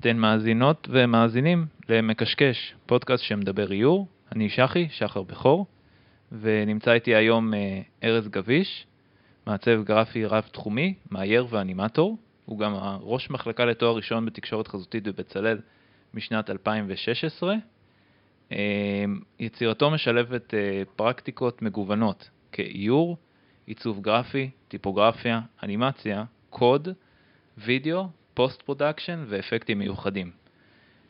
אתן מאזינות ומאזינים למקשקש, פודקאסט שמדבר איור. אני שחי, שחר בכור, ונמצא איתי היום אה, ארז גביש, מעצב גרפי רב-תחומי, מאייר ואנימטור. הוא גם ראש מחלקה לתואר ראשון בתקשורת חזותית בבצלאל משנת 2016. אה, יצירתו משלבת אה, פרקטיקות מגוונות כאיור, עיצוב גרפי, טיפוגרפיה, אנימציה, קוד, וידאו, post production ואפקטים מיוחדים.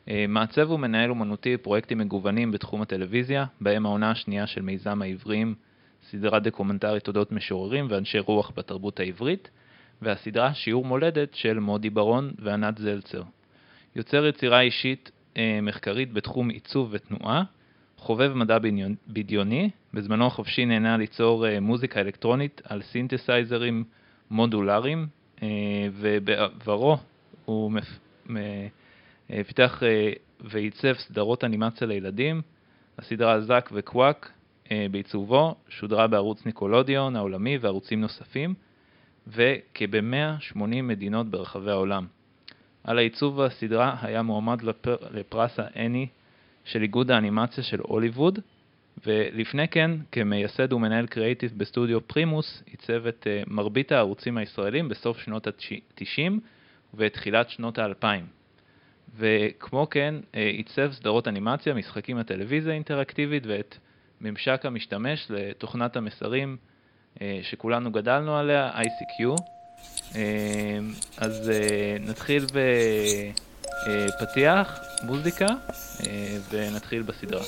אה, מעצב ומנהל אומנותי פרויקטים מגוונים בתחום הטלוויזיה, בהם העונה השנייה של מיזם העברים, סדרה דוקומנטרית אודות משוררים ואנשי רוח בתרבות העברית, והסדרה שיעור מולדת של מודי ברון וענת זלצר. יוצר יצירה אישית אה, מחקרית בתחום עיצוב ותנועה, חובב מדע בדיוני, בזמנו החופשי נהנה ליצור אה, מוזיקה אלקטרונית על סינתסייזרים מודולריים, ובעברו הוא אה, פיתח ועיצב סדרות אנימציה לילדים, הסדרה זאק וקוואק בעיצובו, שודרה בערוץ ניקולודיון העולמי וערוצים נוספים, וכב-180 מדינות ברחבי העולם. על העיצוב הסדרה היה מועמד לפר... לפרס האני של איגוד האנימציה של הוליווד, ולפני כן, כמייסד ומנהל קריאיטיב בסטודיו פרימוס, עיצב את מרבית הערוצים הישראלים בסוף שנות ה-90 ותחילת שנות ה-2000. וכמו כן, uh, עיצב סדרות אנימציה, משחקים לטלוויזיה אינטראקטיבית ואת ממשק המשתמש לתוכנת המסרים uh, שכולנו גדלנו עליה, ICQ. Uh, אז נתחיל בפתיח, מוזיקה, ונתחיל בסדרה.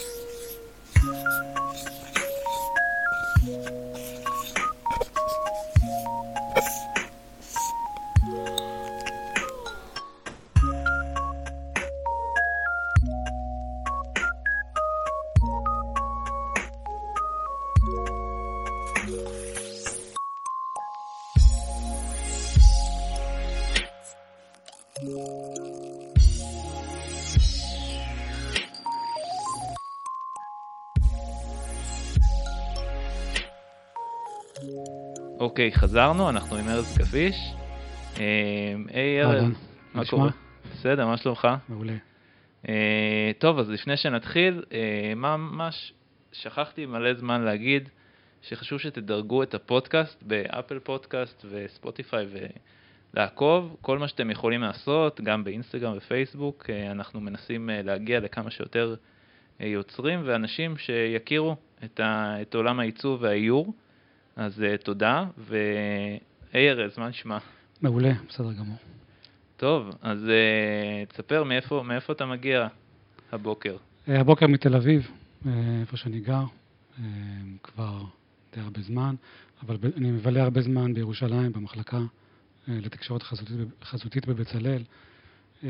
אוקיי, חזרנו, אנחנו עם ארז גביש. אה, היי ארז, מה קורה? בסדר, מה שלומך? מעולה. אה, טוב, אז לפני שנתחיל, אה, ממש שכחתי מלא זמן להגיד שחשוב שתדרגו את הפודקאסט באפל פודקאסט וספוטיפיי ולעקוב, כל מה שאתם יכולים לעשות, גם באינסטגרם ופייסבוק, אנחנו מנסים להגיע לכמה שיותר יוצרים ואנשים שיכירו את, ה, את עולם העיצוב והאיור. אז uh, תודה, והי ארז, מה נשמע? מעולה, בסדר גמור. טוב, אז uh, תספר מאיפה, מאיפה אתה מגיע הבוקר. Uh, הבוקר מתל אביב, uh, איפה שאני גר, uh, כבר די הרבה זמן, אבל ב- אני מבלה הרבה זמן בירושלים, במחלקה uh, לתקשורת חזותית, חזותית בבצלאל. Uh,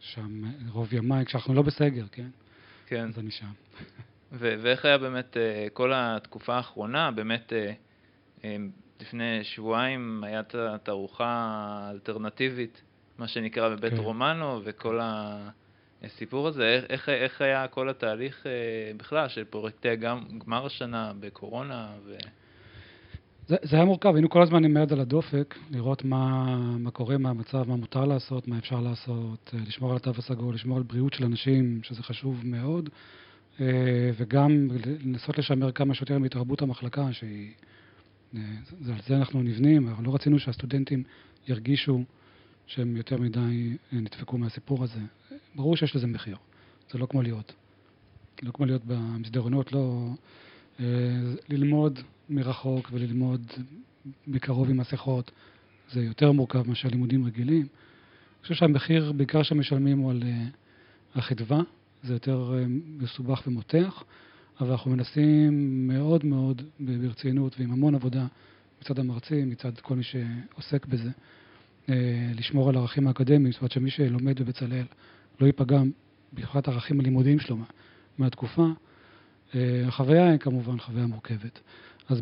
שם רוב ימיי, כשאנחנו לא בסגר, כן? כן. אז אני שם. ו- ואיך היה באמת אה, כל התקופה האחרונה, באמת אה, אה, לפני שבועיים הייתה תערוכה אלטרנטיבית, מה שנקרא בבית כן. רומנו, וכל הסיפור הזה, איך, איך, איך היה כל התהליך בכלל של פרויקטי גמר השנה בקורונה? ו... זה, זה היה מורכב, היינו כל הזמן עם יד על הדופק, לראות מה, מה קורה, מה המצב, מה מותר לעשות, מה אפשר לעשות, לשמור על התו הסגול, לשמור על בריאות של אנשים, שזה חשוב מאוד. אה, וגם לנסות לשמר כמה שיותר מתרבות המחלקה, שהיא... אה, זה אנחנו נבנים, אבל לא רצינו שהסטודנטים ירגישו שהם יותר מדי אה, נדפקו מהסיפור הזה. ברור שיש לזה מחיר, זה לא כמו להיות. לא כמו להיות במסדרונות, לא... ללמוד מרחוק וללמוד מקרוב עם מסכות, זה יותר מורכב מאשר לימודים רגילים. אני חושב שהמחיר, בעיקר שמשלמים הוא על החדווה זה יותר אה, מסובך ומותח, אבל אנחנו מנסים מאוד מאוד ברצינות ועם המון עבודה מצד המרצים, מצד כל מי שעוסק בזה, אה, לשמור על הערכים האקדמיים, זאת אומרת שמי שלומד בבצלאל לא ייפגע מבחינת הערכים הלימודיים שלו מהתקופה. אה, החוויה היא כמובן חוויה מורכבת. אז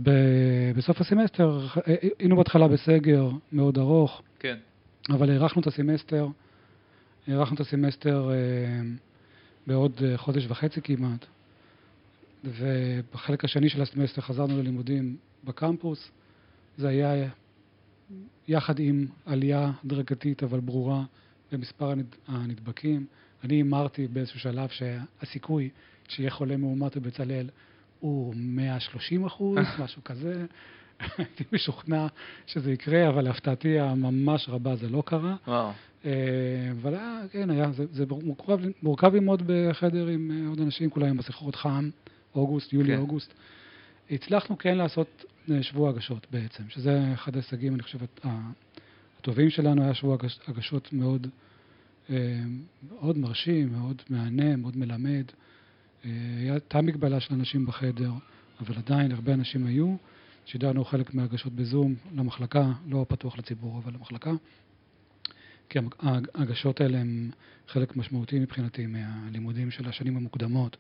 בסוף הסמסטר, היינו בהתחלה בסגר מאוד ארוך, כן. אבל הארכנו את הסמסטר, הארכנו את הסמסטר בעוד אה, חודש וחצי כמעט, ובחלק השני של הסמסטר חזרנו ללימודים בקמפוס. זה היה יחד עם עלייה הדרגתית אבל ברורה במספר הנד... הנדבקים. אני הימרתי באיזשהו שלב שהסיכוי שיהיה חולה מאומת בבצלאל הוא 130 אחוז, משהו כזה. הייתי משוכנע שזה יקרה, אבל להפתעתי הממש רבה זה לא קרה. וואו. אה, אבל היה, כן, היה, זה, זה מורכב, מורכב ללמוד בחדר עם אה, עוד אנשים, כולם עם מסכות חם, אוגוסט, יולי, כן. אוגוסט. הצלחנו כן לעשות אה, שבוע הגשות בעצם, שזה אחד ההישגים, אני חושב, הטובים שלנו, היה שבוע הגש- הגשות מאוד, אה, מאוד מרשים, מאוד מהנה, מאוד מלמד. אה, הייתה מגבלה של אנשים בחדר, אבל עדיין הרבה אנשים היו. שידרנו חלק מההגשות בזום למחלקה, לא פתוח לציבור, אבל למחלקה. כי ההגשות האלה הן חלק משמעותי מבחינתי מהלימודים של השנים המוקדמות.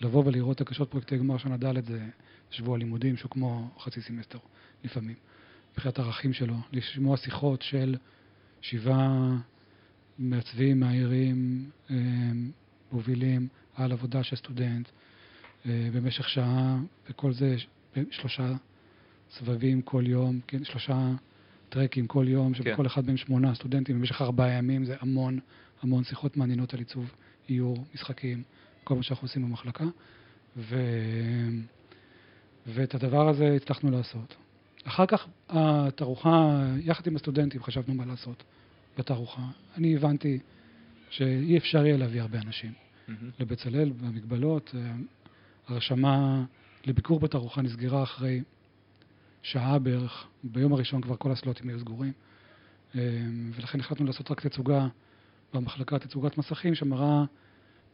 לבוא ולראות הגשות פרויקטי גמר שנה ד' זה שבוע לימודים שהוא כמו חצי סמסטר לפעמים. מבחינת הערכים שלו, לשמוע שיחות של שבעה מעצבים, מאיירים, אה, מובילים על עבודה של סטודנט אה, במשך שעה, וכל זה שלושה סבבים כל יום, כן, שלושה טרקים כל יום, שבכל כן. אחד מהם שמונה סטודנטים במשך ארבעה ימים, זה המון המון שיחות מעניינות על עיצוב, איור, משחקים, כל מה שאנחנו עושים במחלקה. ו... ואת הדבר הזה הצלחנו לעשות. אחר כך התערוכה, יחד עם הסטודנטים חשבנו מה לעשות בתערוכה. אני הבנתי שאי אפשר יהיה להביא הרבה אנשים מהמם. לבצלאל במגבלות. אה, הרשמה לביקור בתערוכה נסגרה אחרי שעה בערך, ביום הראשון כבר כל הסלוטים היו סגורים, אה, ולכן החלטנו לעשות רק תצוגה במחלקה, תצוגת מסכים שמראה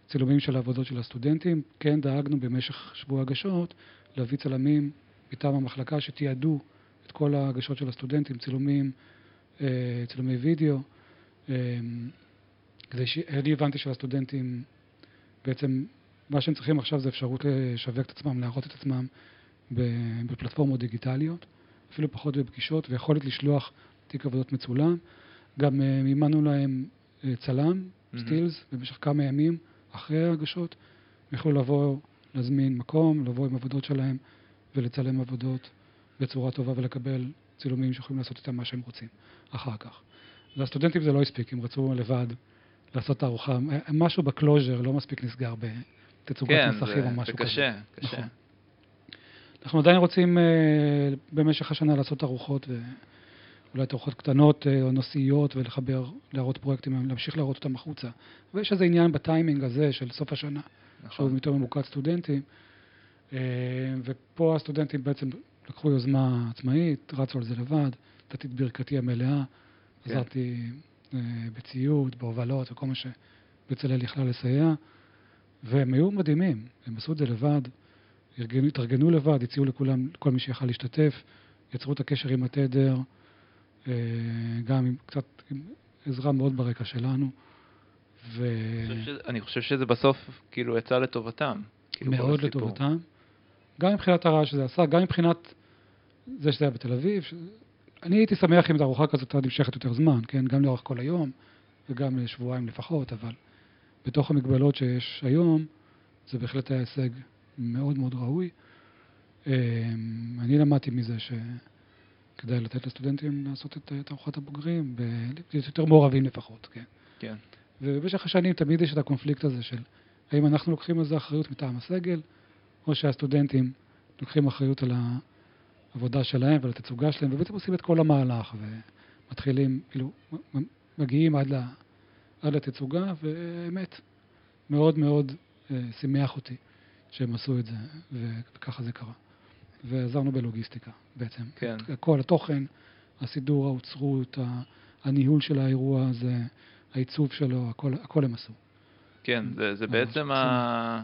צילומים של העבודות של הסטודנטים. כן דאגנו במשך שבוע הגשות להביא צלמים מטעם המחלקה שתיעדו את כל ההגשות של הסטודנטים, צילומים, אה, צילומי וידאו. אה, כדי שאני הבנתי שהסטודנטים בעצם, מה שהם צריכים עכשיו זה אפשרות לשווק את עצמם, להראות את עצמם בפלטפורמות דיגיטליות, אפילו פחות בפגישות, ויכולת לשלוח תיק עבודות מצולם. גם אה, מימנו להם אה, צלם, מהמם. סטילס, במשך כמה ימים אחרי ההגשות. הם יכלו לבוא, להזמין מקום, לבוא עם עבודות שלהם ולצלם עבודות בצורה טובה ולקבל צילומים שיכולים לעשות איתם מה שהם רוצים אחר כך. לסטודנטים זה לא הספיק, הם רצו לבד לעשות תערוכה. אה, משהו בקלוז'ר לא מספיק נסגר בתצוגת כן, מסכים זה, או משהו זה כזה. קשה, קשה. נכון. אנחנו עדיין רוצים אה, במשך השנה לעשות תערוכות, ואולי תערוכות קטנות אה, או נושאיות, ולחבר, להראות פרויקטים, להמשיך להראות אותם החוצה. ויש איזה עניין בטיימינג הזה של סוף השנה, שהוא נכון. יותר ממוקד סטודנטים. אה, ופה הסטודנטים בעצם לקחו יוזמה עצמאית, רצו על זה לבד, נתתי את ברכתי המלאה, כן. עזרתי בציוד, בהובלות וכל מה שבצלאל יכלה לסייע, והם היו מדהימים, הם עשו את זה לבד, ארגנו, התארגנו לבד, הציעו לכולם, כל מי שיכל להשתתף, יצרו את הקשר עם התדר, אה, גם עם קצת עם עזרה מאוד ברקע שלנו, ו... אני חושב שזה- אני חושב שזה בסוף כאילו יצא לטובתם. כאילו, מאוד. לטובתם. גם מבחינת הרעש שזה עשה, גם מבחינת זה שזה היה בתל אביב. ש... אני הייתי שמח אם תערוכה כזאת הייתה נמשכת יותר זמן, כן? גם לאורך כל היום וגם לשבועיים לפחות, אבל בתוך המגבלות שיש היום, זה בהחלט היה הישג מאוד מאוד ראוי. אמ, אני למדתי מזה שכדאי לתת לסטודנטים לעשות את תערוכת הבוגרים, להיות יותר מעורבים לפחות, כן? כן. ובמשך השנים תמיד יש את הקונפליקט הזה של האם אנחנו לוקחים על זה אחריות מטעם הסגל, או שהסטודנטים לוקחים אחריות על העבודה שלהם ועל התצוגה שלהם, ובעצם עושים את כל המהלך, ומתחילים, כאילו, מגיעים עד, ל, עד לתצוגה, והאמת, מאוד מאוד אה, שימח אותי שהם עשו את זה, וככה זה קרה. ועזרנו בלוגיסטיקה בעצם. כן. כל התוכן, הסידור, האוצרות, הניהול של האירוע הזה, העיצוב שלו, הכל, הכל הם עשו. כן, זה, זה בעצם ה...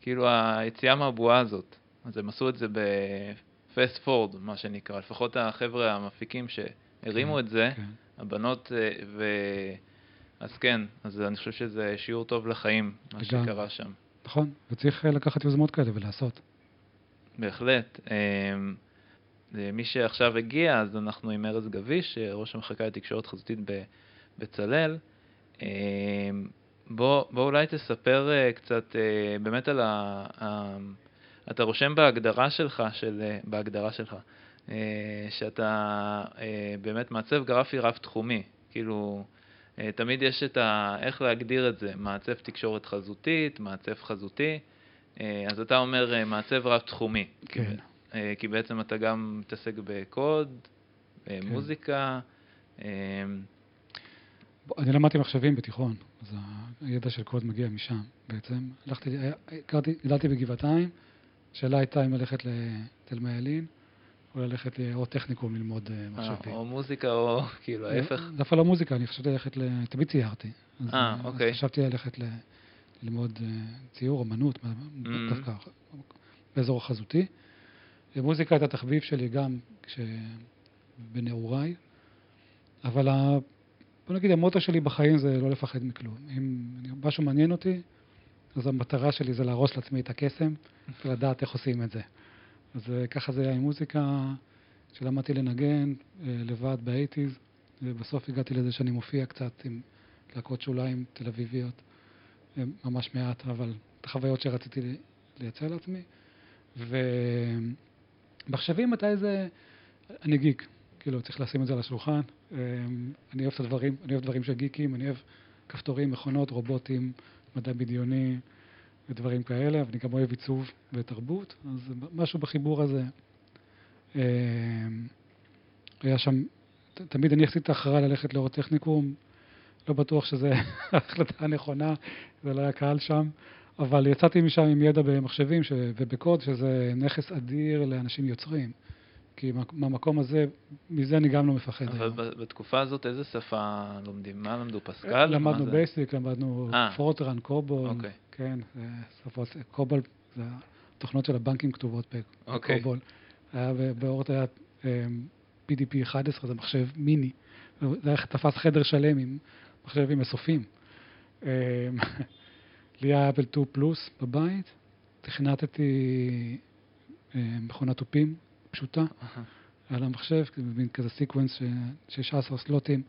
כאילו היציאה מהבועה הזאת. אז הם עשו את זה בפסט פורד, מה שנקרא. לפחות החבר'ה המפיקים שהרימו כן, את זה, כן. הבנות, אה, ו... אז כן, אז אני חושב שזה שיעור טוב לחיים, מה. שקרה שם. נכון, וצריך אה, לקחת יוזמות כאלה ולעשות. בהחלט. אמ, למי שעכשיו הגיע, אז אנחנו עם ארז גביש, ראש המחלקה לתקשורת חזותית בבצלאל. אמ, בוא, בוא אולי תספר אה, קצת אה, באמת על ה... אתה רושם בהגדרה שלך, של, אה, בהגדרה שלך, אה, שאתה אה, באמת מעצב גרפי רב-תחומי. כאילו, אה, תמיד יש את ה... איך להגדיר את זה, מעצב תקשורת חזותית, מעצב חזותי, אה, אז אתה אומר אה, מעצב רב-תחומי. כן. אה, כי בעצם אתה גם מתעסק בקוד, אה, כן. מוזיקה, אה, אני למדתי מחשבים בתיכון, אז הידע של קוד מגיע משם בעצם. הלכתי, גדלתי בגבעתיים, השאלה הייתה אם ללכת לתלמה ילין, או ללכת או טכניקום ללמוד אה, אה, מחשבים. או מוזיקה או כאילו ההפך. פעם לא מוזיקה, אני חשבתי ללכת ל... תמיד ציירתי. אה, אז אוקיי. חשבתי ללכת. ללמוד אה, ציור, אמנות, מה- Mm. דווקא באזור החזותי. מוזיקה הייתה תחביב שלי גם כש... בנעוריי, אבל ה... בוא נגיד, המוטו שלי בחיים זה לא לפחד מכלום. אם משהו מעניין אותי, אז המטרה שלי זה להרוס לעצמי את הקסם ולדעת איך עושים את זה. אז ככה זה היה עם מוזיקה, שלמדתי לנגן אה, לבד באייטיז, ובסוף הגעתי לזה שאני מופיע קצת עם להקות שוליים תל אביביות, אה, ממש מעט, אבל את החוויות שרציתי לי- לייצר לעצמי. ומחשבים מתי זה, אני גיק, כאילו צריך לשים את זה על השולחן. אה, אני אוהב את הדברים, אני אוהב דברים של גיקים, אני אוהב כפתורים, מכונות, רובוטים, מדע בדיוני ודברים כאלה, אבל אני גם אוהב עיצוב ותרבות, אז משהו בחיבור הזה. אה, היה שם, תמיד אני עשיתי את ההכרעה ללכת לאור הטכניקום, לא בטוח שזו ההחלטה הנכונה, זה לא היה קהל שם, אבל יצאתי משם עם ידע במחשבים. ובקוד, שזה נכס אדיר לאנשים יוצרים. כי מה- מהמקום הזה, מזה אני גם לא מפחד אבל היום. ב- בתקופה הזאת איזה שפה לומדים? מה למדו? פסקל? למדנו מה זה? בייסיק, למדנו אה. פורטרן, קובול, אוקיי. כן, שפות, קובול, זה התוכנות של הבנקים כתובות אוקיי. בקובול. ב- באורט היה אמ, PDP 11, זה מחשב מיני. זה תפס חדר שלם עם מחשבים מסופים. אמ, לי היה אפל 2 פלוס בבית, תכנתתי אמ, מכונת תופים פשוטה. על המחשב, מין כזה sequencer ש- 16 סלוטים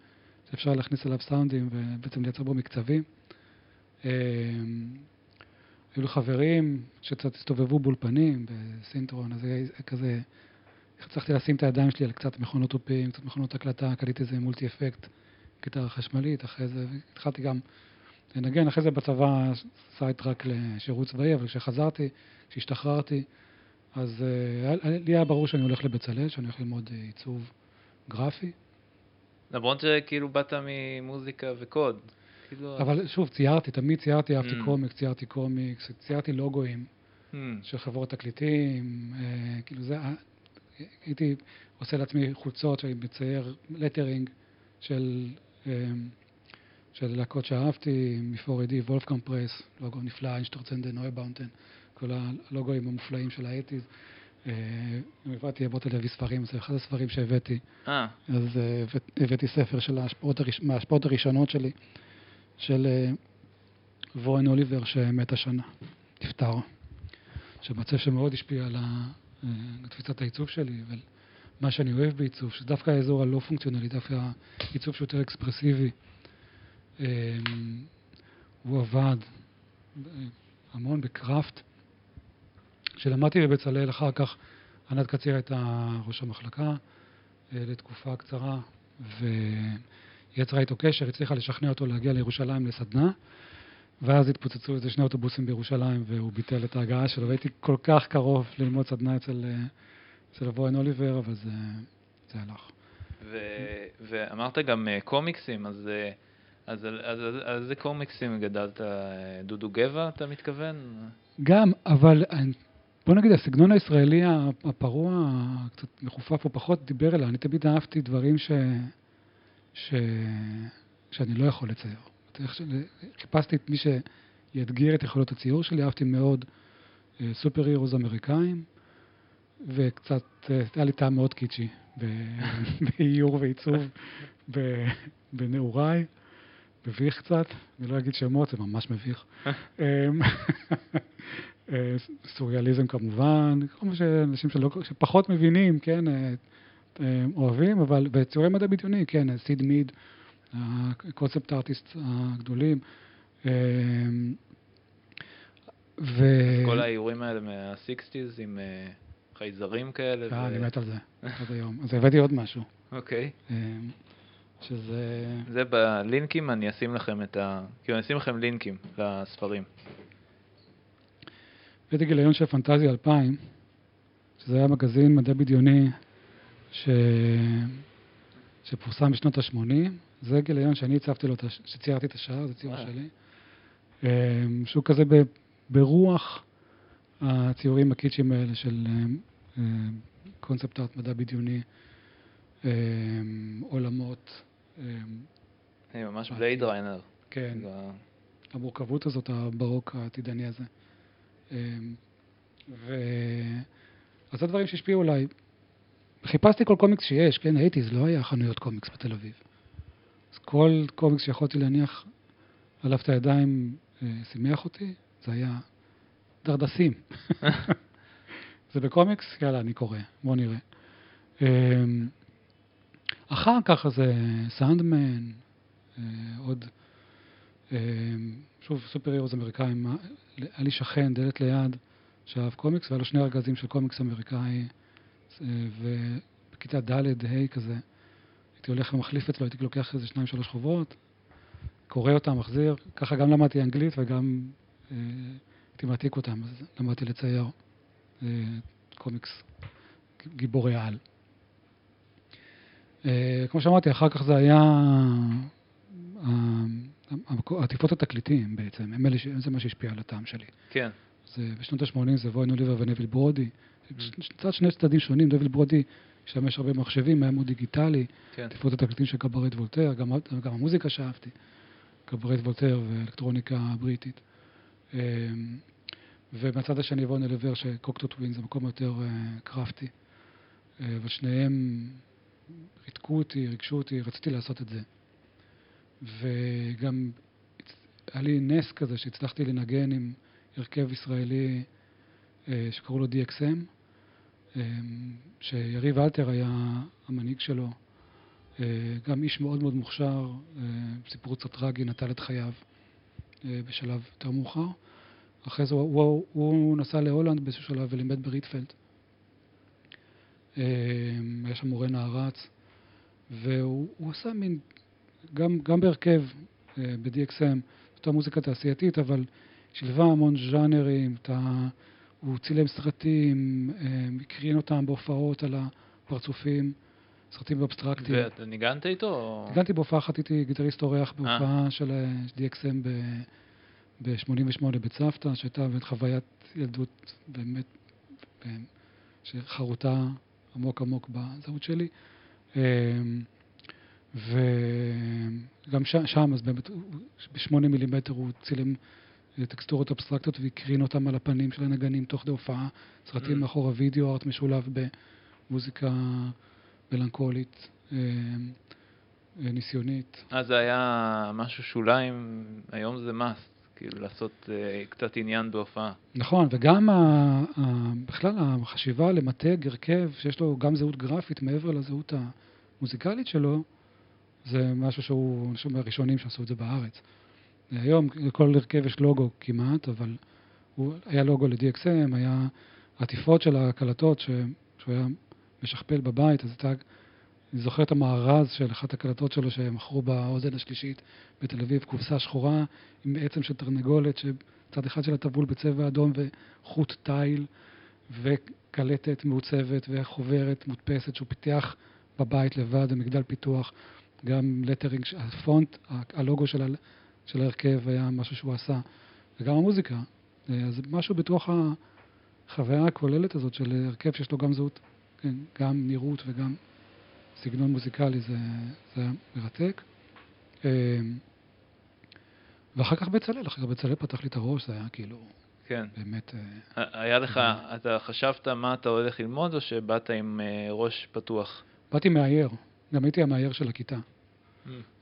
שאפשר להכניס אליו סאונדים ובעצם לייצר בו מקצבים. אמ, היו לי חברים שקצת הסתובבו באולפנים בסינטרון, אז היה כזה, הצלחתי לשים את הידיים שלי על קצת מכונות תופים, קצת מכונות הקלטה, קניתי איזה multi effect, גיטרה חשמלית, אחרי זה התחלתי גם לנגן, אחרי זה בצבא side track לשירות צבאי, אבל כשחזרתי, כשהשתחררתי, אז אה, לי היה ברור שאני הולך לבצלאל, שאני הולך ללמוד אה, עיצוב גרפי, למרות שכאילו באת ממוזיקה וקוד. כאילו... אבל שוב, ציירתי, תמיד ציירתי, אהבתי Mm. קומיקס, ציירתי קומיקס, ציירתי לוגויים. Hmm, של חברות תקליטים, אה, כאילו זה, הייתי עושה לעצמי חולצות שאני מצייר lettering של, של להקות שאהבתי, מפורדי, וולפקאם פרס, לוגו נפלא, איינשטרצנדן, נויבאונטן, כל הלוגויים המופלאים של האייטיז. אה, הבאתי אבות להביא ספרים, זה אחד הספרים שהבאתי. אה, אז אה, הבאת- הבאתי ספר של ההשפעות, הראשונות שלי, של וורן אוליבר שמת השנה, נפטר. שמצב שמאוד השפיע על תפיסת העיצוב שלי ועל מה שאני אוהב בעיצוב, שדווקא האזור הלא פונקציונלי, דווקא העיצוב שהוא יותר אקספרסיבי. אה, הוא עבד אה, המון בקראפט. כשלמדתי בבצלאל, אחר כך ענת קציר הייתה ראש המחלקה אה, לתקופה קצרה, והיא יצרה איתו קשר, הצליחה לשכנע אותו להגיע לירושלים לסדנה, ואז התפוצצו איזה שני אוטובוסים בירושלים, והוא ביטל את ההגעה שלו, והייתי כל כך קרוב ללמוד סדנה אצל, אה, אצל אבוהן אוליבר, אבל זה, זה הלך. ו- ואמרת גם קומיקסים, אז... אה, אז על איזה קומיקסים גדלת? אה, דודו גבע, אתה מתכוון? גם, אבל אני- בוא נגיד, הסגנון הישראלי הפרוע, קצת מחופף או פחות, דיבר אליי. אני תמיד אהבתי דברים ש... ש... שאני לא יכול לצייר. חיפשתי את מי שיאתגר את יכולות הציור שלי, אהבתי מאוד אה, סופר הירוס אמריקאים, וקצת, אה, היה לי טעם מאוד קיצ'י באיור ועיצוב בנעוריי. מביך קצת, אני לא אגיד שמות, זה ממש מביך. אמ, אה, סוריאליזם כמובן, כל מה שאנשים שלא, שפחות מבינים, כן, אה, אה, אוהבים, אבל בציורי מדע בדיוני, כן, אה, סיד מיד, הקונספט ארטיסט הגדולים. אמ, ו... כל האיורים האלה מה-60's עם אה, חייזרים כאלה. אה, אני מת על זה, עד היום. אז הבאתי עוד משהו. אוקיי. אמ, שזה... זה בלינקים, אני אשים לכם את ה... כאילו, אני אשים לכם לינקים לספרים. הבאתי גיליון של פנטזיה 2000, שזה היה מגזין מדע בדיוני ש... שפורסם בשנות ה-80. זה גיליון שאני הצבתי לו, שציירתי את השער, זה ציור אה. שלי. אה, שהוא כזה ב... ברוח הציורים הקיצ'ים האלה של אה, אה, קונספט ארט מדע בדיוני, עולמות, אני ממש בלייד ריינר. כן, המורכבות הזאת, הברוק העתידני הזה. אמ, ו... אז זה דברים שהשפיעו עליי. חיפשתי כל קומיקס שיש, כן, הייתי, זה לא היה חנויות קומיקס בתל אביב. אז כל קומיקס שיכולתי להניח עליו את הידיים אה, שימח אותי, זה היה דרדסים. זה בקומיקס? יאללה, אני קורא, בוא נראה. אחר כך זה סנדמן, אה, עוד, אה, שוב, סופר הירוס אמריקאים. אה, היה לי שכן, דלת ליד, שאהב קומיקס, והיה לו שני ארגזים של קומיקס אמריקאי, אה, ובכיתה ד', ה' כזה, הייתי הולך ומחליף אצלו, הייתי לוקח איזה שניים, שלוש חוברות, קורא אותם, מחזיר, ככה גם למדתי אנגלית וגם אה, הייתי מעתיק אותם, אז למדתי לצייר אה, קומיקס, גיבורי על. אה, כמו שאמרתי, אחר כך זה היה אה, עטיפות התקליטים בעצם, הם אלה, ש- זה מה שהשפיע על הטעם שלי. כן. זה, בשנות ה-80 זה ווין אוליבר ונביל ברודי. קצת שני צדדים שונים, נביל ברודי השתמש הרבה במחשבים, היה מאוד דיגיטלי, כן. עטיפות התקליטים של קברט וולטר, גם, גם המוזיקה שאהבתי, קברט וולטר ואלקטרוניקה בריטית. אמ, ומהצד השני ווין אוליבר שקוקטו טווין זה מקום יותר אה, קרפטי. אה, אבל שניהם ריתקו אותי, ריגשו אותי, רציתי לעשות את זה. וגם היה לי נס כזה שהצלחתי לנגן עם הרכב ישראלי אה, שקראו לו DXM, אה, שיריב אלתר היה המנהיג שלו, אה, גם איש מאוד מאוד מוכשר, סיפור קצת טרגי, נטל את חייו בשלב יותר מאוחר. אחרי זה הוא, הוא, הוא נסע להולנד באיזשהו שלב ולימד בריטפלד. אה, היה שם מורה נערץ, והוא הוא עשה מין, גם, גם בהרכב אה, ב-DXM, אותה מוזיקה תעשייתית, אבל שילבה המון ז'אנרים, את ה... הוא צילם סרטים, אה, הקרין אותם בהופעות על הפרצופים, סרטים אבסטרקטיים. ואתה ניגנת איתו? או- ניגנתי בהופעה אחת איתי גיטריסט אורח בהופעה של אה, DXM ב- ב-88 בצוותא, שהייתה באמת חוויית ילדות באמת שחרוטה עמוק עמוק בזהות שלי. אה, וגם ש- שם, אז באמת, ב-8 מילימטר הוא צילם אה, טקסטורות אבסטרקטיות והקרין אותם על הפנים של הנגנים תוך כדי הופעה. סרטים Mm. מאחורה וידאו ארט משולב במוזיקה מלנכולית, אה, אה, ניסיונית. אז זה היה משהו שוליים, היום זה must, כאילו לעשות אה, קצת עניין בהופעה. נכון, וגם ה, ה, בכלל החשיבה למתג הרכב שיש לו גם זהות גרפית מעבר לזהות המוזיקלית שלו, זה משהו שהוא, אני חושב, מהראשונים שעשו את זה בארץ. היום לכל הרכב יש לוגו כמעט, אבל הוא, היה לוגו ל-DXM, היה עטיפות של הקלטות שהוא היה משכפל בבית, אז הייתה, אני זוכר את המארז של אחת הקלטות שלו שמכרו באוזן השלישית בתל אביב, קופסה שחורה עם עצם של תרנגולת, שצד אחד שלה טבול בצבע אדום וחוט תיל, וקלטת מעוצבת וחוברת מודפסת שהוא פיתח בבית לבד, במגדל פיתוח, גם לטרינג, הפונט, הלוגו של, ה- של ההרכב היה משהו שהוא עשה, וגם המוזיקה. אז משהו בתוך החוויה הכוללת הזאת של הרכב שיש לו גם זהות, כן, גם נראות וגם סגנון מוזיקלי, זה, זה היה מרתק. אה, ואחר כך בצלאל, אחר כך בצלאל פתח לי את הראש, זה היה כאילו כן. באמת... אה, היה לך, אתה חשבת מה אתה הולך ללמוד, או שבאת עם אה, ראש פתוח? באתי מאייר, גם הייתי המאייר של הכיתה.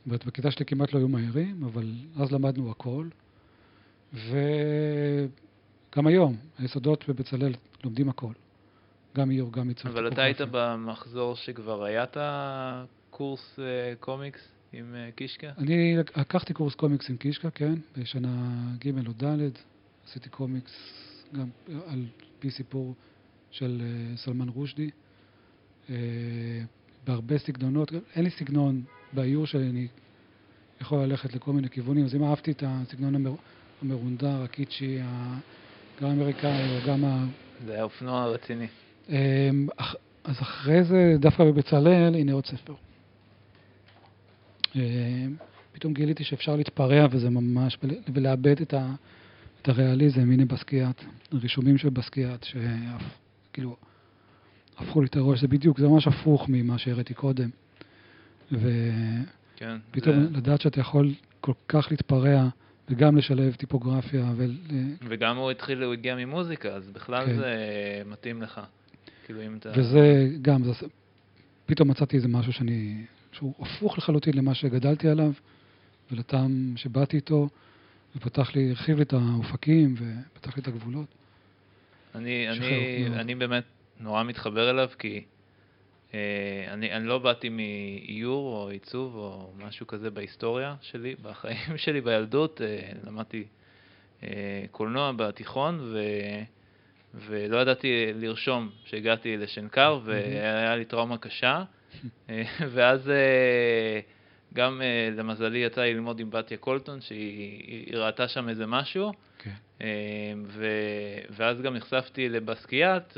אומרת, בכיתה שלי כמעט לא היו מאיירים, אבל אז למדנו הכל. וגם היום, היסודות בבצלאל לומדים הכל. גם איור, גם עיצוב אבל אתה היית. במחזור שכבר היה את הקורס אה, קומיקס עם אה, קישקה? אני לקחתי קורס קומיקס עם קישקה, כן, בשנה ג' או ד', עשיתי קומיקס גם על פי סיפור של אה, סלמן רושדי, בהרבה סגנונות, אין לי סגנון באיור שלי אני יכול ללכת לכל מיני כיוונים, אז אם אהבתי את הסגנון המר, המרונדר, הקיצ'י, גם האמריקאי גם ה... זה היה אופנוע רציני. אמ, אז אחרי זה, דווקא בבצלאל, הנה עוד ספר. אמ, פתאום גיליתי שאפשר להתפרע וזה ממש, ולאבד את, ה, את הריאליזם, הנה בסקיאט, הרישומים של בסקיאט, שכאילו הפכו לי את הראש, זה בדיוק, זה ממש הפוך ממה שהראיתי קודם. ופתאום כן, זה... לדעת שאתה יכול כל כך להתפרע וגם לשלב טיפוגרפיה. ו... וגם הוא התחיל, הוא הגיע ממוזיקה, אז בכלל כן. זה מתאים לך. כאילו אם אתה... וזה גם, זה... פתאום מצאתי איזה משהו שאני, שהוא הפוך לחלוטין למה שגדלתי עליו, ולטעם שבאתי איתו, ופתח לי, הרחיב לי את האופקים, ופתח לי את הגבולות. אני, אני, אני באמת נורא מתחבר אליו, כי אה, אני, אני לא באתי מאיור או עיצוב או משהו כזה בהיסטוריה שלי, בחיים שלי בילדות, אה, למדתי אה, קולנוע בתיכון, ו... ולא ידעתי לרשום כשהגעתי לשנקר, והיה לי טראומה קשה. ואז גם למזלי יצא לי ללמוד עם בתיה קולטון, שהיא ראתה שם איזה משהו. Okay. כן. ו... ואז גם נחשפתי לבסקיאט,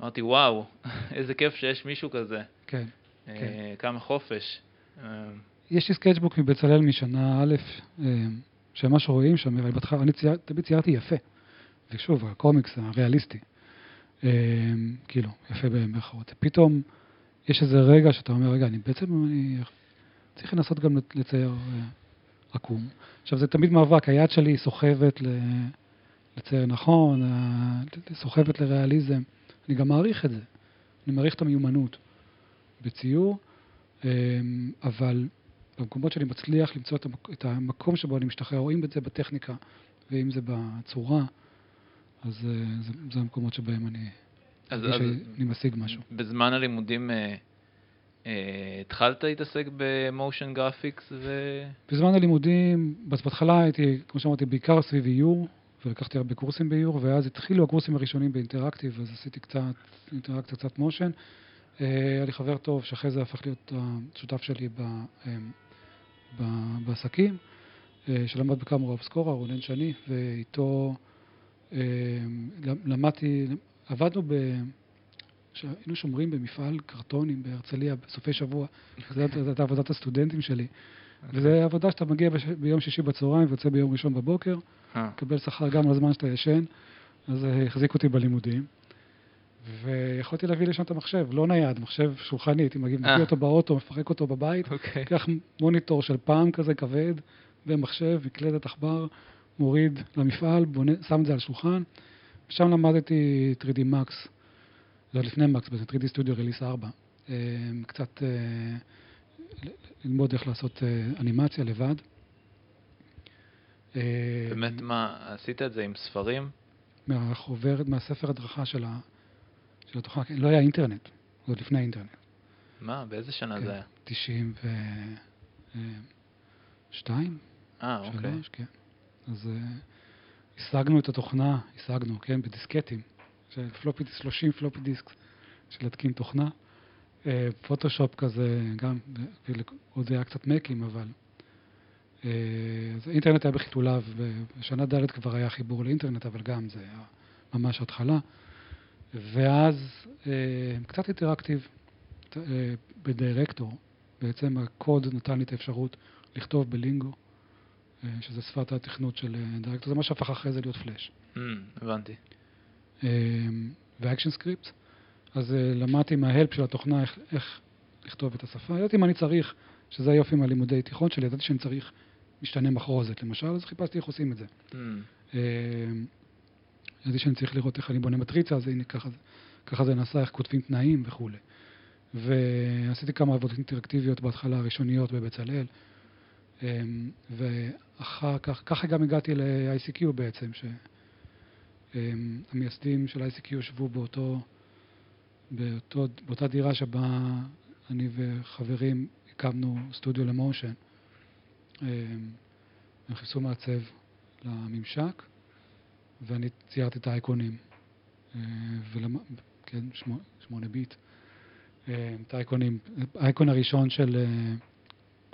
ואמרתי, וואו, איזה כיף שיש מישהו כזה. כן. Okay. כן. כמה חופש. יש לי sketchbook מבצלאל משנה א', שממש רואים שם, אבל אני תמיד ציירתי יפה. ושוב, הקומיקס הריאליסטי. אה, כאילו, יפה במרכאות. פתאום יש איזה רגע שאתה אומר, רגע, אני בעצם, אני צריך לנסות גם לצייר אה, עקום. עכשיו, זה תמיד מאבק, היד שלי סוחבת לצייר נכון, אה, סוחבת לריאליזם. אני גם מעריך את זה. אני מעריך את המיומנות בציור, אבל במקומות שאני מצליח למצוא את המקום שבו אני משתחרר, רואים את זה בטכניקה, ואם זה בצורה, אז אה, זה, זה המקומות שבהם אני, אז, אז אני משיג משהו. בזמן הלימודים אה, אה, התחלת להתעסק ב motion graphics ו... בזמן הלימודים, בהתחלה הייתי, כמו שאמרתי, בעיקר סביב איור, ולקחתי הרבה קורסים באיור, ואז התחילו הקורסים הראשונים ב interactive, אז עשיתי קצת אינטראקציה, קצת motion. אה, היה לי חבר טוב, שאחרי זה הפך להיות השותף שלי ב, אה, ב, בעסקים, אה, שלמד בקאמרה אובסקורה, רונן שני, ואיתו... אמ, למדתי, עבדנו ב... היינו שומרים במפעל קרטונים בהרצליה בסופי שבוע, זו הייתה עבודת הסטודנטים שלי. אוקיי. וזו עבודה שאתה מגיע ביום שישי בצהריים ויוצא ביום ראשון בבוקר, אה. מקבל שכר גם לזמן שאתה ישן, אז החזיק אותי בלימודים. ויכולתי להביא לשם את המחשב, לא נייד, מחשב שולחני, הייתי מגיע, מביא אה. אותו באוטו, מפרק אותו בבית, אוקיי. לוקח מוניטור של פעם כזה כבד, ומחשב, מקלדת עכבר, מוריד למפעל, בונה, שם את זה על שולחן. ושם למדתי 3D Max, זה לפני Max, זה 3D Studio Release 4. אה, קצת אה, ללמוד איך לעשות אה, אנימציה לבד. באמת, מה, עשית את זה עם ספרים? מהחוברת, מהספר הדרכה של, ה, של התוכנה, לא היה אינטרנט, זה עוד לפני האינטרנט. מה, באיזה שנה כן, זה היה? 92? אה, אוקיי. כן. אז uh, השגנו את התוכנה, השגנו, כן, בדיסקטים, פלופי, 30 פלופי דיסק של להתקין תוכנה. פוטושופ uh, כזה, גם, עוד היה קצת מקים, אבל... Uh, אז האינטרנט היה בחיתוליו, בשנה ד' כבר היה חיבור לאינטרנט, אבל גם זה היה ממש התחלה. ואז uh, קצת אינטראקטיב uh, בדירקטור, בעצם הקוד נתן לי את האפשרות לכתוב ב Lingo. אה, שזה שפת התכנות של אה, דירקטור, זה מה שהפך אחרי זה להיות Flash. Mm, הבנתי. אה, ו ActionScript, אז למדתי מה help של התוכנה איך, איך לכתוב את השפה. ידעתי מה אני צריך, שזה היופי מהלימודי תיכון שלי, ידעתי שאני צריך משתנה מחרוזת למשל, אז חיפשתי איך עושים את זה. Mm. ידעתי שאני צריך לראות איך אני בונה מטריצה, אז הנה ככה, ככה זה נעשה, איך כותבים תנאים וכולי. ועשיתי כמה עבודות אינטראקטיביות בהתחלה, הראשוניות בבצלאל. אמ, ואחר כך, ככה גם הגעתי ל-ICQ בעצם, שהמייסדים של ICQ ישבו באותו, באותו, באותה דירה שבה אני וחברים הקמנו סטודיו למושן. אמ, הם חיפשו מעצב לממשק, ואני ציירתי את האייקונים, ולמ... כן, שמונה ביט. את האייקונים, האייקון הראשון של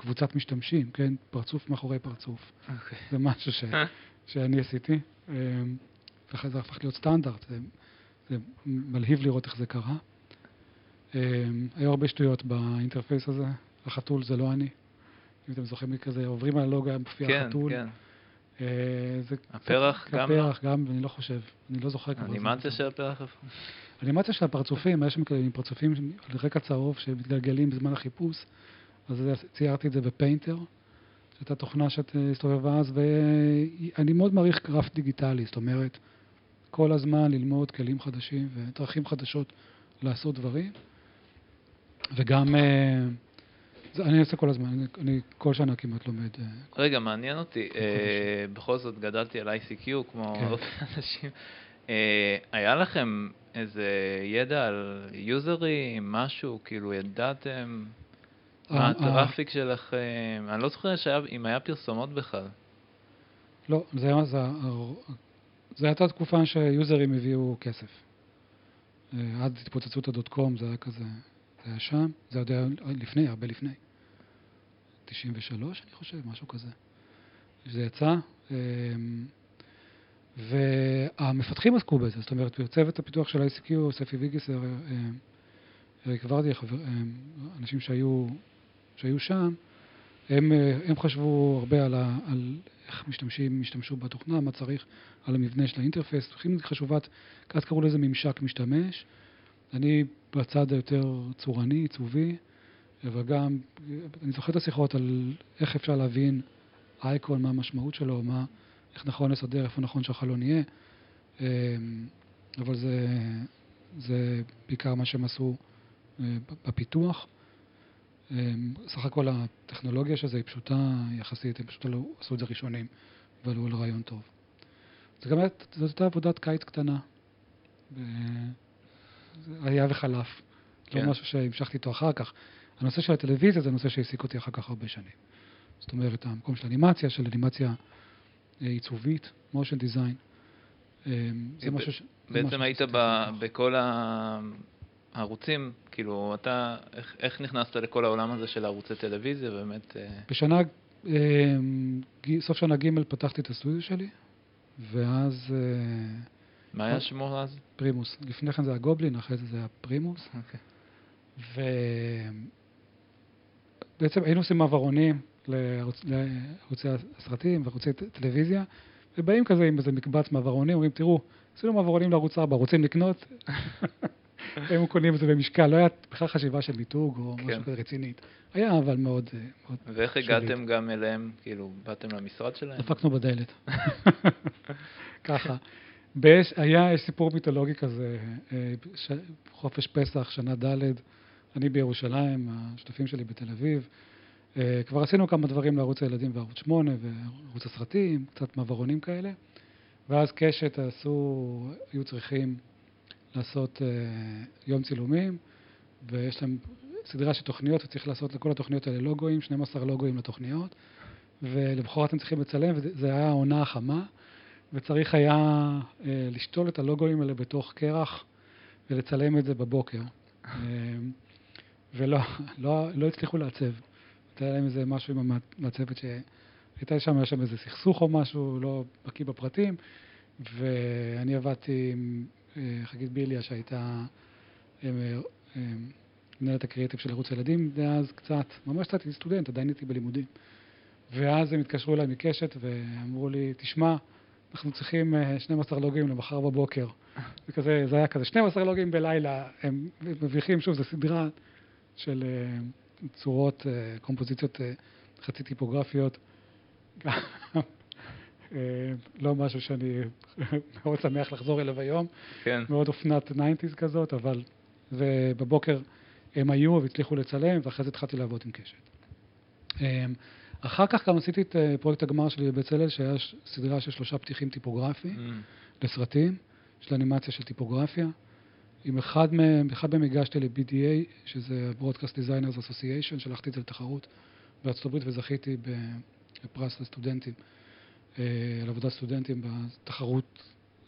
קבוצת משתמשים, כן? פרצוף מאחורי פרצוף. אוקיי. זה משהו ש, שאני עשיתי, אה, ואחרי זה הפך להיות סטנדרט. זה, זה מלהיב לראות איך זה קרה. אה, היו הרבה שטויות באינטרפייס הזה, החתול זה לא אני. אם אתם זוכרים כזה, עוברים על הלוגו, היה מופיע כן, חתול. כן. אה, זה הפרח קצת- גם? הפרח גם, אני לא חושב, אני לא זוכר כבר. האנימציה זה- של הפרח? אנימציה של הפרצופים, יש שם כאלה פרצופים על רקע צהוב שמתגלגלים בזמן החיפוש, אז ציירתי את זה בפיינטר, שהייתה תוכנה שהסתובבה אז, ואני מאוד מעריך גרף דיגיטלי, זאת אומרת, כל הזמן ללמוד כלים חדשים ודרכים חדשות לעשות דברים, וגם, אה, זה, אני עושה כל הזמן, אני, אני כל שנה כמעט לומד. אה, רגע, מעניין אותי, אה, בכל זאת גדלתי על ICQ כמו כן. הרבה אנשים. אה, היה לכם איזה ידע על יוזרים, משהו, כאילו ידעתם אה, הטראפיק שלכם? אני לא זוכר אם היה פרסומות בכלל. לא, זה, היה- זה, זה הייתה תקופה שיוזרים הביאו כסף. אה, עד התפוצצות הדוט קום זה היה כזה, זה היה שם, זה עוד היה לפני, הרבה לפני. 93 אני חושב, משהו כזה. זה יצא, אה, והמפתחים עסקו בזה, זאת אומרת, צוות הפיתוח של ICQ, ספי ויגיסר, אה, אריק ורדי, אה, אנשים שהיו, שהיו שם, הם, אה, הם חשבו הרבה על, ה, על איך משתמשים, השתמשו בתוכנה, מה צריך, על המבנה של האינטרפייס. הכי חשובת, אז קראו לזה ממשק משתמש. אני בצד היותר צורני, עיצובי, אבל גם, אני זוכר את השיחות על איך אפשר להבין אייקון, מה המשמעות שלו, מה, איך נכון לסדר, איפה נכון שהחלון יהיה. אמ, אבל זה, זה בעיקר מה שהם עשו אה, בפיתוח. אמ, סך הכל הטכנולוגיה של זה היא פשוטה יחסית, הם פשוט לא עשו את זה ראשונים ועלו על רעיון טוב. זה גם זאת הייתה עבודת קיץ קטנה. היה וחלף. כן. לא משהו שהמשכתי איתו אחר כך. הנושא של הטלוויזיה זה נושא שהעסיק אותי אחר כך הרבה שנים. זאת אומרת, המקום של אנימציה, של אנימציה אה, עיצובית, motion design. אה, זה משהו ש... בעצם היית. בכל ה- הערוצים, כאילו, אתה, איך- איך נכנסת לכל העולם הזה של ערוצי טלוויזיה, באמת? אה, בשנה, אה, סוף שנה ג' פתחתי את הסטודיו שלי, ואז אה, מה היה שמו אז? פרימוס. לפני כן זה היה גובלין, אחרי זה זה היה פרימוס. אוקיי. ובעצם היינו עושים מעברונים לערוץ, לערוצי הסרטים וערוצי טלוויזיה, ובאים כזה עם איזה מקבץ מעברונים, אומרים, תראו, עשינו מעברונים לערוץ 4, רוצים לקנות? הם קונים את זה במשקל, לא היה בכלל חשיבה של מיתוג או כן. משהו כזה רצינית. היה אבל מאוד, אה, מאוד ואיך שולית. הגעתם גם אליהם? כאילו, באתם למשרד שלהם? דפקנו בדלת. ככה. באש, היה סיפור מיתולוגי כזה, אה, ש... חופש פסח, שנה ד', אני בירושלים, השותפים שלי בתל אביב. אה, כבר עשינו כמה דברים לערוץ הילדים וערוץ 8 וערוץ הסרטים, קצת מעברונים כאלה. ואז קשת עשו, היו צריכים לעשות אה, יום צילומים, ויש להם סדרה של תוכניות, וצריך לעשות לכל התוכניות האלה לוגוים, 12 לוגוים לתוכניות. ולמחרת הם צריכים לצלם, וזה היה העונה החמה, וצריך היה אה, לשתול את הלוגוים האלה בתוך קרח ולצלם את זה בבוקר. אה, ולא לא, לא הצליחו לעצב. היה להם איזה משהו עם המעצבת שהייתה שם, היה שם איזה סכסוך או משהו, לא בקיא בפרטים, ואני עבדתי עם חגית ביליה שהייתה אה, אה, מנהלת הקריאיטיב של ערוץ הילדים דאז קצת, ממש קצת סטודנט, עדיין הייתי בלימודים. ואז הם התקשרו אליי מקשת ואמרו לי, תשמע, אנחנו צריכים אה, 12 לוגים למחר בבוקר. זה, כזה, זה היה כזה 12 לוגים בלילה, הם מביכים, שוב, זו סדרה של אה, צורות, אה, קומפוזיציות אה, חצי טיפוגרפיות. אה, לא משהו שאני מאוד שמח לחזור אליו היום, כן. מאוד אופנת 90's כזאת, אבל... ובבוקר הם היו והצליחו לצלם, ואחרי זה התחלתי לעבוד עם קשת. אמ, אחר כך גם עשיתי את אה, פרויקט הגמר שלי בבצלאל, שהיה סדרה של שלושה פתיחים טיפוגרפיים Mm. לסרטים, של אנימציה של טיפוגרפיה. עם אחד מהם, אחד מהם הגשתי ל-BDA, שזה Broadcast Designers Association, שלחתי את זה לתחרות בארצות הברית וזכיתי בפרס לסטודנטים, אה, על עבודת סטודנטים בתחרות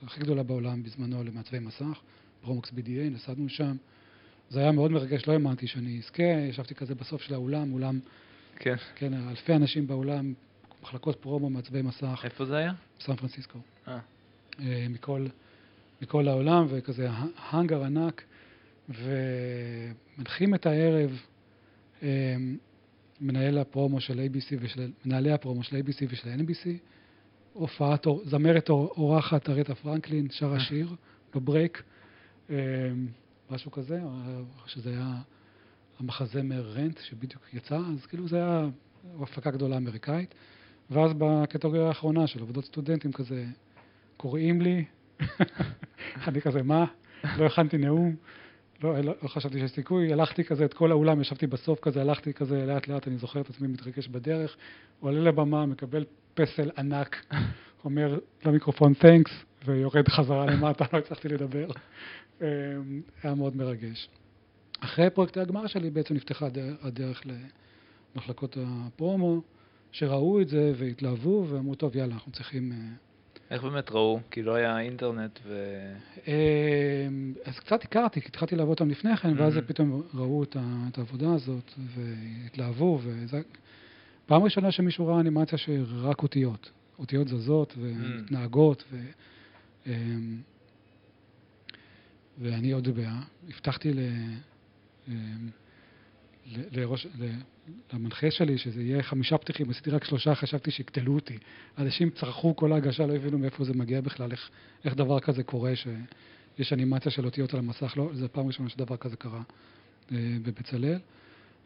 הכי גדולה בעולם בזמנו למעצבי מסך, ברומקס BDA, נסענו שם. זה היה מאוד מרגש, לא האמנתי שאני אזכה, ישבתי כזה בסוף של האולם, אולם, כן. כן, אלפי אנשים באולם, מחלקות פרומו, מעצבי מסך, איפה זה היה? סן פרנסיסקו. אה, אה, מכל, מכל העולם, וכזה האנגר ענק, ומנחים את הערב אה, מנהל הפרומו של ABC ושל, מנהלי הפרומו של ABC ושל NBC, הופעת, זמרת אור- אורחת ארטה פרנקלין, שרה שיר, בברייק, אה, משהו כזה, או שזה היה המחזמר רנט שבדיוק יצא, אז כאילו זה היה הפקה גדולה אמריקאית. ואז בקטגוריה האחרונה של עבודות סטודנטים כזה, קוראים לי, אני כזה, מה? לא הכנתי נאום, לא, לא, לא חשבתי שיש סיכוי, הלכתי כזה את כל האולם, ישבתי בסוף כזה, הלכתי כזה לאט לאט, אני זוכר את עצמי מתרגש בדרך, עולה לבמה, מקבל פסל ענק, אומר למיקרופון תנקס, ויורד חזרה למטה, לא הצלחתי לדבר. אה, היה מאוד מרגש. אחרי פרויקטי הגמר שלי בעצם נפתחה הדרך, למחלקות הפרומו, שראו את זה והתלהבו ואמרו, טוב, יאללה, אנחנו צריכים... אה, איך באמת ראו? כי לא היה אינטרנט ו... אה, אז קצת הכרתי, כי התחלתי לעבוד אותם לפני כן, ואז Mhm. פתאום ראו את העבודה הזאת והתלהבו, וזה... פעם ראשונה שמישהו ראה אנימציה שרק אותיות, אותיות זזות ומתנהגות, ו... אמ, ואני עוד ב- הבטחתי ל... אמ, ל- לראש, ל- למנחה שלי שזה יהיה חמישה פתיחים, עשיתי רק שלושה, חשבתי שיקטלו אותי. אנשים צרחו כל ההגשה, לא הבינו מאיפה זה מגיע בכלל, איך, איך דבר כזה קורה, שיש אנימציה של אותיות על המסך, לא, זו פעם ראשונה שדבר כזה קרה אה, בבצלאל.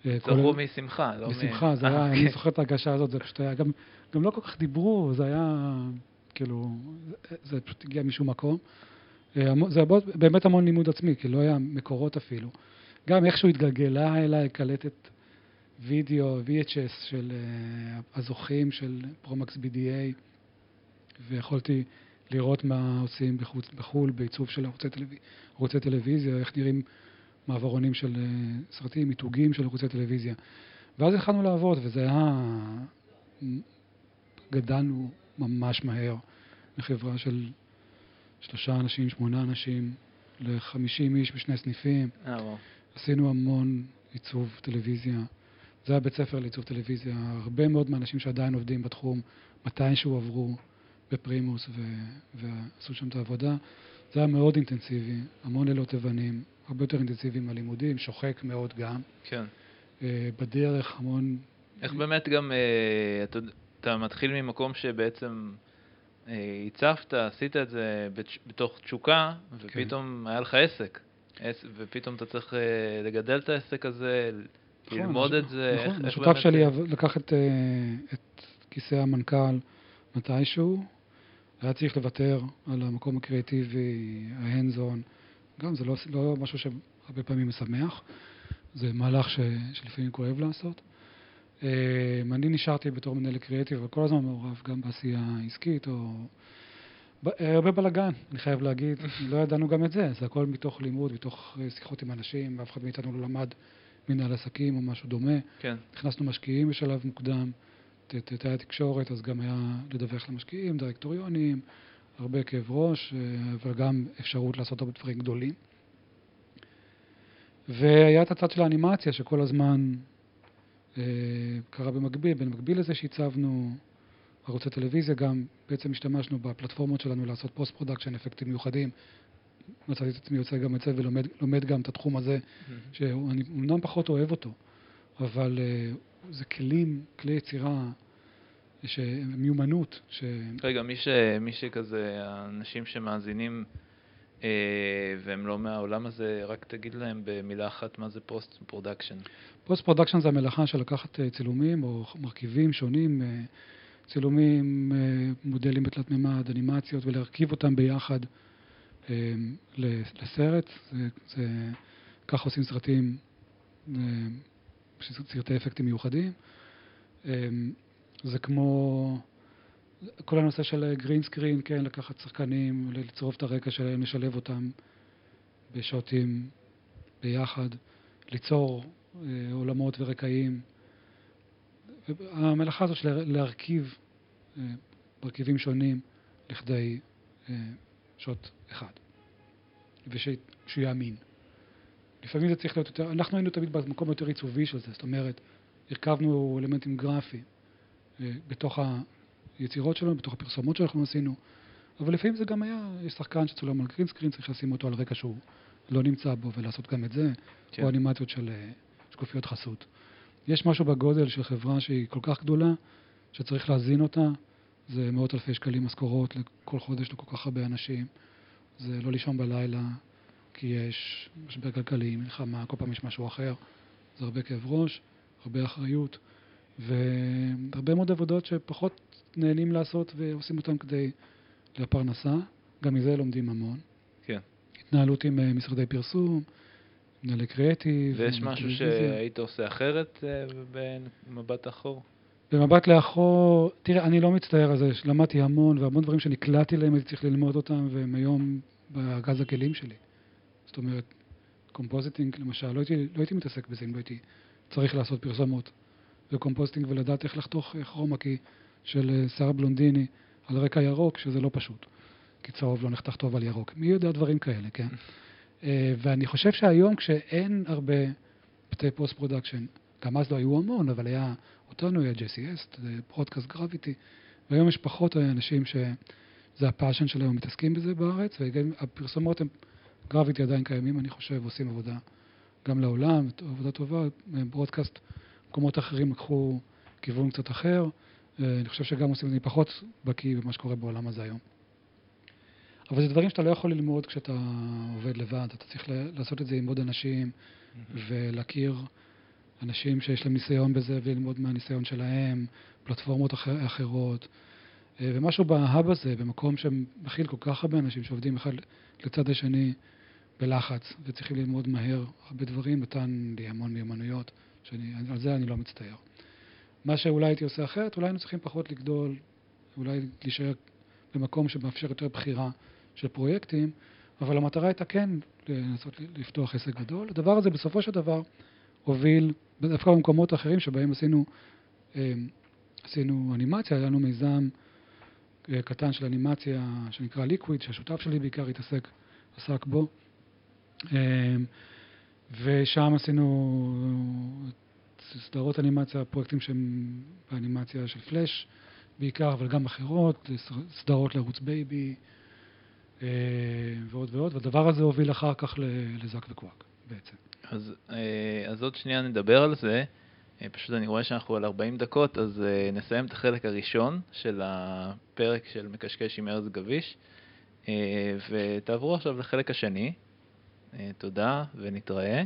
אה, צרחו כולל- משמחה, לא מ... בשמחה, זה אה, היה, אני כן. זוכר את ההגשה הזאת, זה פשוט היה, גם, גם לא כל כך דיברו, זה היה, כאילו, זה, זה פשוט הגיע משום מקום. אה, זה מאוד- באמת המון לימוד עצמי, כי לא היה מקורות אפילו. גם איכשהו התגלגלה אליי קלטת וידאו, VHS של אה, הזוכים של פרומקס BDA, ויכולתי לראות מה עושים בחוץ, בחו"ל בעיצוב של. ערוצי טלוויזיה, איך נראים מעברונים של אה, סרטים, מיתוגים של ערוצי טלוויזיה. ואז התחלנו לעבוד, וזה היה... גדלנו ממש מהר מחברה של שלושה אנשים, שמונה אנשים, לחמישים איש בשני סניפים. אה, וואו. עשינו המון עיצוב טלוויזיה. זה היה בית ספר לעיצוב טלוויזיה. הרבה מאוד מהאנשים שעדיין עובדים בתחום, מתישהו עברו בפרימוס ו- ועשו שם את העבודה. זה היה מאוד אינטנסיבי, המון לילות לבנים, הרבה יותר אינטנסיבי מהלימודים, שוחק מאוד גם. כן. אה, בדרך המון... איך באמת גם, אה, אתה, אתה מתחיל ממקום שבעצם אה, הצפת, עשית את זה בתוך תשוקה, כן. ופתאום היה לך עסק. עס- ופתאום אתה צריך לגדל את העסק הזה, נכון, ללמוד הש- את זה. נכון, השותף שלי לקח את, את כיסא המנכ"ל מתישהו, היה צריך לוותר על המקום הקריאטיבי, ההנדזון. גם זה לא, לא משהו שהרבה פעמים משמח, זה מהלך ש, שלפעמים כואב לעשות. אה, אני נשארתי בתור מנהל קריאטיב, אבל כל הזמן מעורב גם בעשייה עסקית או... הרבה בלאגן, אני חייב להגיד, לא ידענו גם את זה, זה הכל מתוך לימוד, מתוך אה, שיחות עם אנשים, אף אחד מאיתנו לא למד מנהל עסקים או משהו דומה. כן, נכנסנו משקיעים בשלב מוקדם, ת- ת- היה תקשורת, אז גם היה לדווח למשקיעים, דירקטוריונים, הרבה כאב ראש, אה, אבל גם אפשרות לעשות הרבה דברים גדולים. והיה את הצד של האנימציה שכל הזמן אה, קרה במקביל, במקביל לזה שהצבנו ערוצי טלוויזיה, גם בעצם השתמשנו בפלטפורמות שלנו לעשות post production, אפקטים מיוחדים. מצאתי את עצמי יוצא גם את זה ולומד לומד גם את התחום הזה שאני אומנם פחות אוהב אותו, אבל אה, זה כלים, כלי יצירה, ש- מיומנות, ש... רגע, מי, ש, מי שכזה, האנשים שמאזינים אה, והם לא מהעולם הזה, רק תגיד להם במילה אחת מה זה post production. post production זה המלאכה של לקחת אה, צילומים או מרכיבים שונים, אה, צילומים, אה, מודלים בתלת מימד, אנימציות, ולהרכיב אותם ביחד אה, לסרט. זה, זה, כך עושים סרטים, אה, סרטי אפקטים מיוחדים. אה, זה כמו כל הנושא של גרין סקרין, כן, לקחת שחקנים, לצרוף את הרקע שלהם, לשלב אותם בשוטים ביחד, ליצור אה, עולמות ורקעים. המלאכה הזאת של להרכיב אה, מרכיבים שונים לכדי אה, שוט אחד, ושהוא יאמין. לפעמים זה צריך להיות יותר, אנחנו היינו תמיד במקום יותר עיצובי של זה, זאת אומרת, הרכבנו אלמנטים גרפיים אה, בתוך היצירות שלנו, בתוך הפרסומות שאנחנו עשינו, אבל לפעמים זה גם היה, יש שחקן שצולם על גרינסקרין, צריך לשים אותו על רקע שהוא לא נמצא בו ולעשות גם את זה, כן. או אנימציות של אה, שקופיות חסות. יש משהו בגודל של חברה שהיא כל כך גדולה, שצריך להזין אותה, זה מאות אלפי שקלים משכורות לכל חודש לכל כך הרבה אנשים, זה לא לישון בלילה, כי יש משבר כלכלי, מלחמה, כל פעם יש משהו אחר, זה הרבה כאב ראש, הרבה אחריות, והרבה מאוד עבודות שפחות נהנים לעשות ועושים אותן כדי לפרנסה, גם מזה לומדים המון. כן. התנהלות עם אה, משרדי פרסום, מנהלי קריאטיב. ויש משהו שהיית עושה אחרת אה, במבט אחור? במבט לאחור, תראה, אני לא מצטער על זה, למדתי המון, והמון דברים שנקלעתי להם הייתי צריך ללמוד אותם, והם היום בארגז הכלים שלי. זאת אומרת, compositing למשל, לא הייתי, לא הייתי מתעסק בזה אם לא הייתי צריך לעשות פרסומות. ו compositing ולדעת איך לחתוך chroma key של אה, שיער בלונדיני על רקע ירוק, שזה לא פשוט. כי צהוב לא נחתך טוב על ירוק. מי יודע דברים כאלה, כן? אה, ואני חושב שהיום כשאין הרבה בתי post production, גם אז לא היו המון, אבל היה אותנו, היה JCS, Broadcast, Gravity, והיום יש פחות אנשים שזה הפאשן שלהם, מתעסקים בזה בארץ, והפרסומות הם, גרביטי עדיין קיימים, אני חושב, עושים עבודה גם לעולם, עבודה טובה, ברודקאסט, מקומות אחרים לקחו כיוון קצת אחר, אה, אני חושב שגם עושים, אני פחות בקיא במה שקורה בעולם הזה היום. אבל זה דברים שאתה לא יכול ללמוד כשאתה עובד לבד, אתה צריך לעשות את זה עם עוד אנשים mm-hmm. ולהכיר אנשים שיש להם ניסיון בזה וללמוד מהניסיון שלהם, פלטפורמות אחר, אחרות. אה, ומשהו בהאב הזה, במקום שמכיל כל כך הרבה אנשים שעובדים אחד לצד השני בלחץ וצריכים ללמוד מהר הרבה דברים, נתן לי המון מיומנויות, שעל זה אני לא מצטער. מה שאולי הייתי עושה אחרת, אולי היינו צריכים פחות לגדול, אולי להישאר במקום שמאפשר יותר בחירה של פרויקטים, אבל המטרה הייתה כן לנסות לפתוח עסק גדול. הדבר הזה בסופו של דבר הוביל, דווקא במקומות אחרים שבהם עשינו, אה, עשינו אנימציה, היה לנו מיזם אה, קטן של אנימציה שנקרא ליקוויד, שהשותף שלי בעיקר התעסק, עסק בו. אה, ושם עשינו סדרות אנימציה, פרויקטים שהם באנימציה של פלאש בעיקר, אבל גם אחרות, סדרות לערוץ בייבי, אה, ועוד ועוד, והדבר הזה הוביל אחר כך ל Zack ו Quack בעצם. אז, אה, אז עוד שנייה נדבר על זה. אה, פשוט אני רואה שאנחנו על 40 דקות, אז נסיים את החלק הראשון של הפרק של מקשקש עם ארז גביש, ותעברו עכשיו לחלק השני. תודה ונתראה.